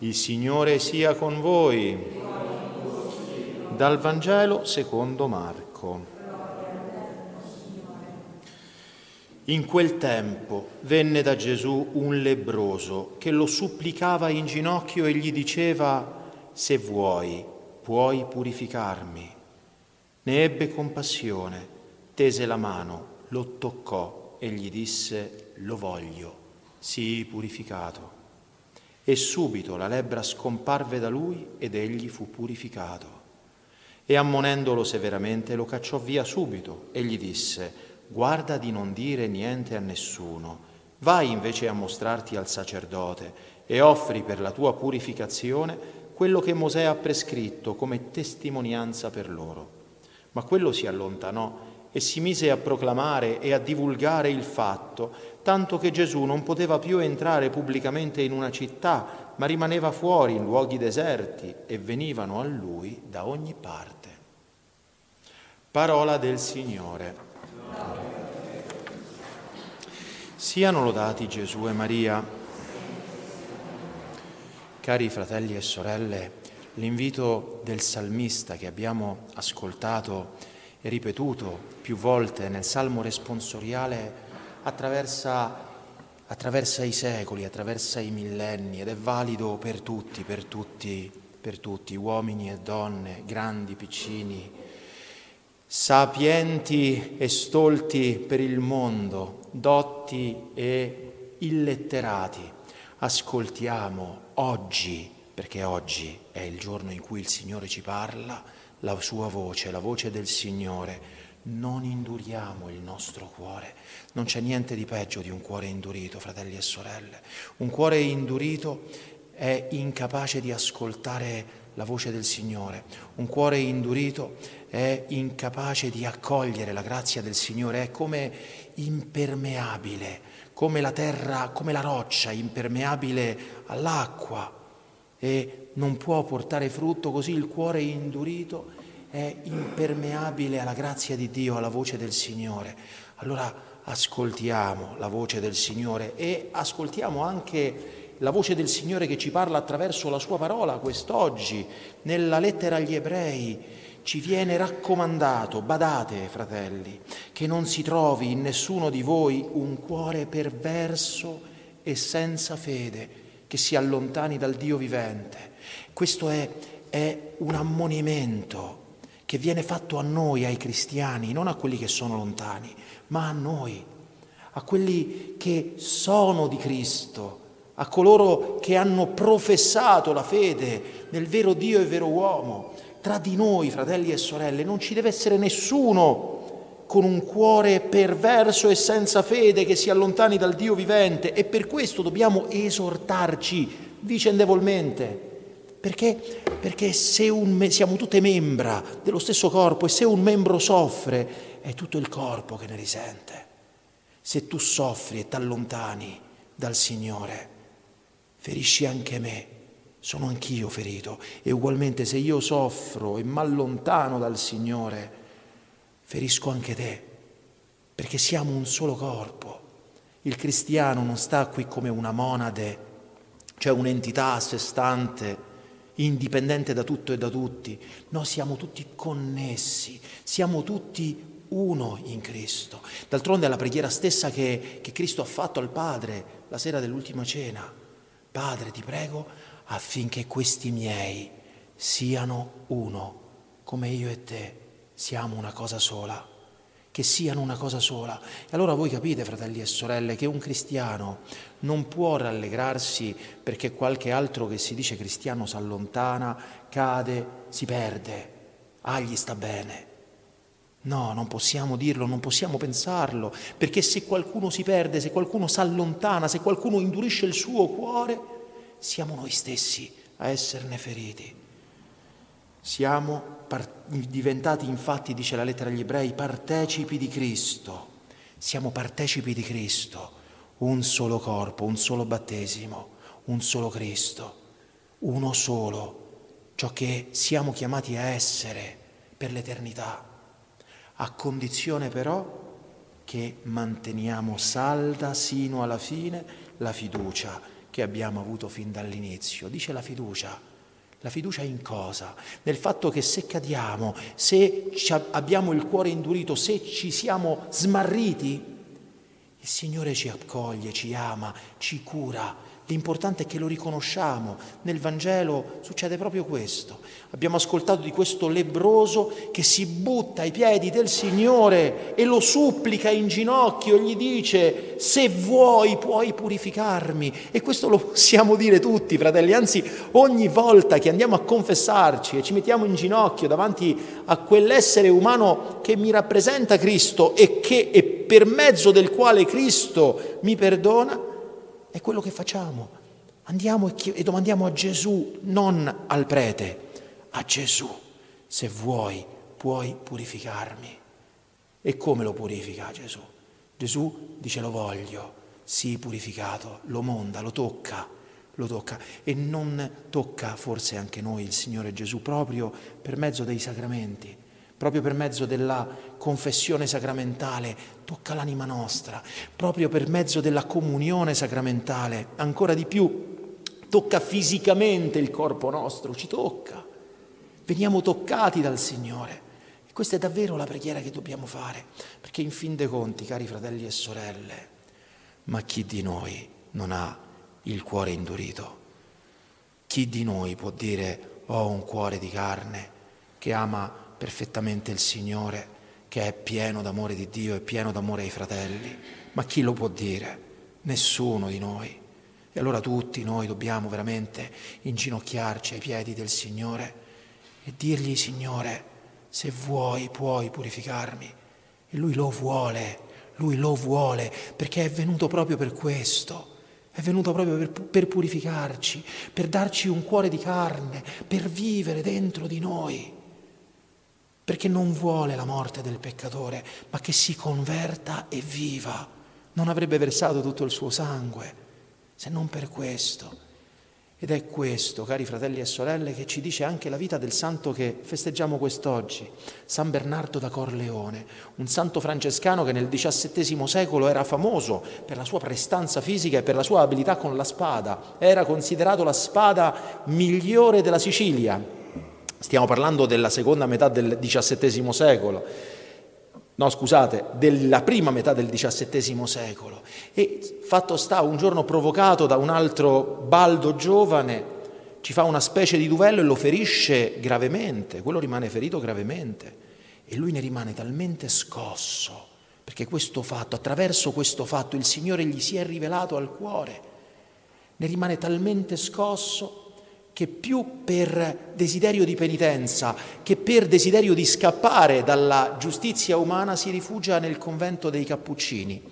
Il Signore sia con voi. Dal Vangelo secondo Marco. In quel tempo venne da Gesù un lebroso che lo supplicava in ginocchio e gli diceva, se vuoi, puoi purificarmi. Ne ebbe compassione, tese la mano, lo toccò e gli disse, lo voglio, sii purificato. E subito la lebbra scomparve da lui ed egli fu purificato. E ammonendolo severamente lo cacciò via subito e gli disse, guarda di non dire niente a nessuno, vai invece a mostrarti al sacerdote e offri per la tua purificazione quello che Mosè ha prescritto come testimonianza per loro. Ma quello si allontanò e si mise a proclamare e a divulgare il fatto, tanto che Gesù non poteva più entrare pubblicamente in una città, ma rimaneva fuori in luoghi deserti e venivano a lui da ogni parte. Parola del Signore. Siano lodati Gesù e Maria. Cari fratelli e sorelle, l'invito del salmista che abbiamo ascoltato ripetuto più volte nel Salmo responsoriale attraversa, attraversa i secoli, attraversa i millenni ed è valido per tutti, per tutti, per tutti, uomini e donne, grandi, piccini, sapienti e stolti per il mondo, dotti e illetterati. Ascoltiamo oggi, perché oggi è il giorno in cui il Signore ci parla, la sua voce, la voce del Signore. Non induriamo il nostro cuore. Non c'è niente di peggio di un cuore indurito, fratelli e sorelle. Un cuore indurito è incapace di ascoltare la voce del Signore. Un cuore indurito è incapace di accogliere la grazia del Signore, è come impermeabile come la terra, come la roccia, impermeabile all'acqua e non può portare frutto, così il cuore indurito è impermeabile alla grazia di Dio, alla voce del Signore. Allora ascoltiamo la voce del Signore e ascoltiamo anche la voce del Signore che ci parla attraverso la sua parola quest'oggi, nella lettera agli ebrei ci viene raccomandato, badate fratelli, che non si trovi in nessuno di voi un cuore perverso e senza fede, che si allontani dal Dio vivente. Questo è, è un ammonimento che viene fatto a noi, ai cristiani, non a quelli che sono lontani, ma a noi, a quelli che sono di Cristo, a coloro che hanno professato la fede nel vero Dio e vero uomo tra di noi, fratelli e sorelle, non ci deve essere nessuno con un cuore perverso e senza fede che si allontani dal Dio vivente e per questo dobbiamo esortarci vicendevolmente. Perché? Perché se un, siamo tutte membra dello stesso corpo e se un membro soffre è tutto il corpo che ne risente. Se tu soffri e ti allontani dal Signore, ferisci anche me sono anch'io ferito e ugualmente se io soffro e m'allontano dal Signore, ferisco anche te, perché siamo un solo corpo. Il cristiano non sta qui come una monade, cioè un'entità a sé stante, indipendente da tutto e da tutti. No, siamo tutti connessi, siamo tutti uno in Cristo. D'altronde è la preghiera stessa che, che Cristo ha fatto al Padre la sera dell'ultima cena. Padre, ti prego affinché questi miei siano uno, come io e te siamo una cosa sola, che siano una cosa sola. E allora voi capite, fratelli e sorelle, che un cristiano non può rallegrarsi perché qualche altro che si dice cristiano si allontana, cade, si perde, ah, gli sta bene. No, non possiamo dirlo, non possiamo pensarlo, perché se qualcuno si perde, se qualcuno si allontana, se qualcuno indurisce il suo cuore, siamo noi stessi a esserne feriti. Siamo diventati infatti, dice la lettera agli ebrei, partecipi di Cristo. Siamo partecipi di Cristo, un solo corpo, un solo battesimo, un solo Cristo, uno solo, ciò che siamo chiamati a essere per l'eternità, a condizione però che manteniamo salda sino alla fine la fiducia che abbiamo avuto fin dall'inizio. Dice la fiducia. La fiducia in cosa? Nel fatto che se cadiamo, se abbiamo il cuore indurito, se ci siamo smarriti, il Signore ci accoglie, ci ama, ci cura, L'importante è che lo riconosciamo. Nel Vangelo succede proprio questo. Abbiamo ascoltato di questo lebroso che si butta ai piedi del Signore e lo supplica in ginocchio e gli dice se vuoi puoi purificarmi. E questo lo possiamo dire tutti, fratelli. Anzi, ogni volta che andiamo a confessarci e ci mettiamo in ginocchio davanti a quell'essere umano che mi rappresenta Cristo e, che, e per mezzo del quale Cristo mi perdona, è quello che facciamo. Andiamo e, domandiamo a Gesù, non al prete, a Gesù, se vuoi puoi purificarmi. E come lo purifica Gesù? Gesù dice lo voglio, sii purificato, lo monda, lo tocca, lo tocca e non tocca forse anche noi il Signore Gesù proprio per mezzo dei sacramenti proprio per mezzo della confessione sacramentale, tocca l'anima nostra, proprio per mezzo della comunione sacramentale, ancora di più, tocca fisicamente il corpo nostro, ci tocca. Veniamo toccati dal Signore. E questa è davvero la preghiera che dobbiamo fare, perché in fin dei conti, cari fratelli e sorelle, ma chi di noi non ha il cuore indurito? Chi di noi può dire ho un cuore di carne che ama perfettamente il Signore che è pieno d'amore di Dio e pieno d'amore ai fratelli. Ma chi lo può dire? Nessuno di noi. E allora tutti noi dobbiamo veramente inginocchiarci ai piedi del Signore e dirgli, Signore, se vuoi puoi purificarmi. E Lui lo vuole, Lui lo vuole, perché è venuto proprio per questo. È venuto proprio per, per purificarci, per darci un cuore di carne, per vivere dentro di noi perché non vuole la morte del peccatore, ma che si converta e viva. Non avrebbe versato tutto il suo sangue, se non per questo. Ed è questo, cari fratelli e sorelle, che ci dice anche la vita del santo che festeggiamo quest'oggi, San Bernardo da Corleone, un santo francescano che nel XVII secolo era famoso per la sua prestanza fisica e per la sua abilità con la spada. Era considerato la spada migliore della Sicilia Stiamo parlando della seconda metà del XVII secolo, no scusate, della prima metà del XVII secolo. E fatto sta, un giorno provocato da un altro baldo giovane, ci fa una specie di duello e lo ferisce gravemente, quello rimane ferito gravemente. E lui ne rimane talmente scosso, perché questo fatto, attraverso questo fatto, il Signore gli si è rivelato al cuore, ne rimane talmente scosso che più per desiderio di penitenza che per desiderio di scappare dalla giustizia umana si rifugia nel convento dei Cappuccini,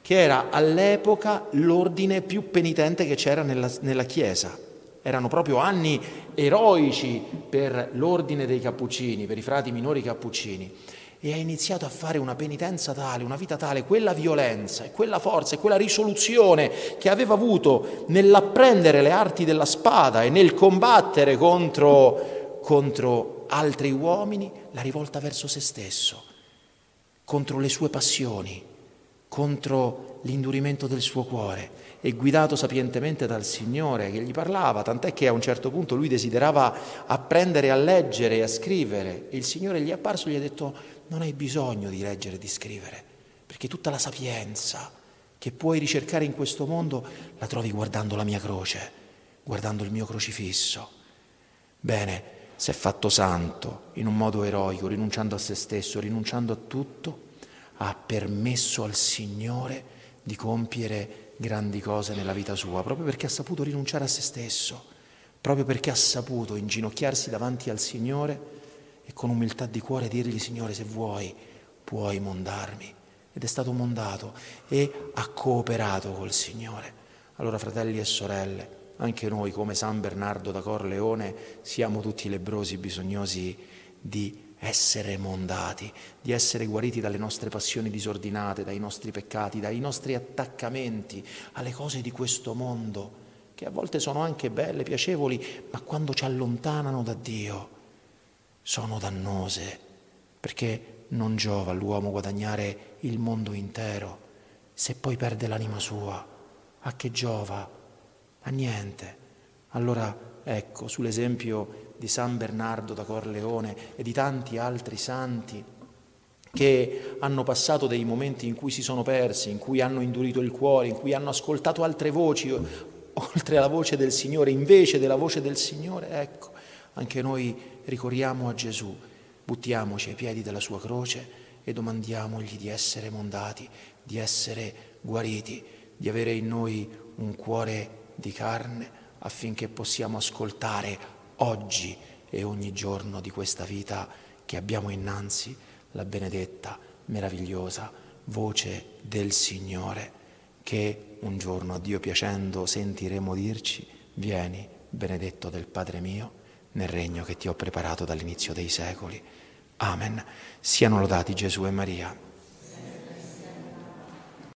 che era all'epoca l'ordine più penitente che c'era nella, nella Chiesa. Erano proprio anni eroici per l'ordine dei Cappuccini, per i frati minori Cappuccini e ha iniziato a fare una penitenza tale, una vita tale, quella violenza e quella forza e quella risoluzione che aveva avuto nell'apprendere le arti della spada e nel combattere contro, contro altri uomini, la rivolta verso se stesso, contro le sue passioni, contro l'indurimento del suo cuore. E guidato sapientemente dal Signore che gli parlava, tant'è che a un certo punto lui desiderava apprendere a leggere e a scrivere e il Signore gli è apparso e gli ha detto non hai bisogno di leggere e di scrivere, perché tutta la sapienza che puoi ricercare in questo mondo la trovi guardando la mia croce, guardando il mio crocifisso. Bene, si è fatto santo in un modo eroico, rinunciando a se stesso, rinunciando a tutto, ha permesso al Signore di compiere grandi cose nella vita sua, proprio perché ha saputo rinunciare a se stesso, proprio perché ha saputo inginocchiarsi davanti al Signore e con umiltà di cuore dirgli Signore se vuoi puoi mondarmi. Ed è stato mondato e ha cooperato col Signore. Allora fratelli e sorelle, anche noi come San Bernardo da Corleone siamo tutti lebrosi, bisognosi di essere mondati, di essere guariti dalle nostre passioni disordinate, dai nostri peccati, dai nostri attaccamenti alle cose di questo mondo, che a volte sono anche belle, piacevoli, ma quando ci allontanano da Dio sono dannose, perché non giova all'uomo guadagnare il mondo intero se poi perde l'anima sua. A che giova? A niente. Allora, ecco, sull'esempio di San Bernardo da Corleone e di tanti altri santi che hanno passato dei momenti in cui si sono persi, in cui hanno indurito il cuore, in cui hanno ascoltato altre voci, oltre alla voce del Signore, invece della voce del Signore, ecco, anche noi ricorriamo a Gesù, buttiamoci ai piedi della sua croce e domandiamogli di essere mondati, di essere guariti, di avere in noi un cuore di carne affinché possiamo ascoltare oggi e ogni giorno di questa vita che abbiamo innanzi la benedetta, meravigliosa voce del Signore che un giorno a Dio piacendo sentiremo dirci, vieni benedetto del Padre mio nel regno che ti ho preparato dall'inizio dei secoli. Amen. Siano lodati Gesù e Maria.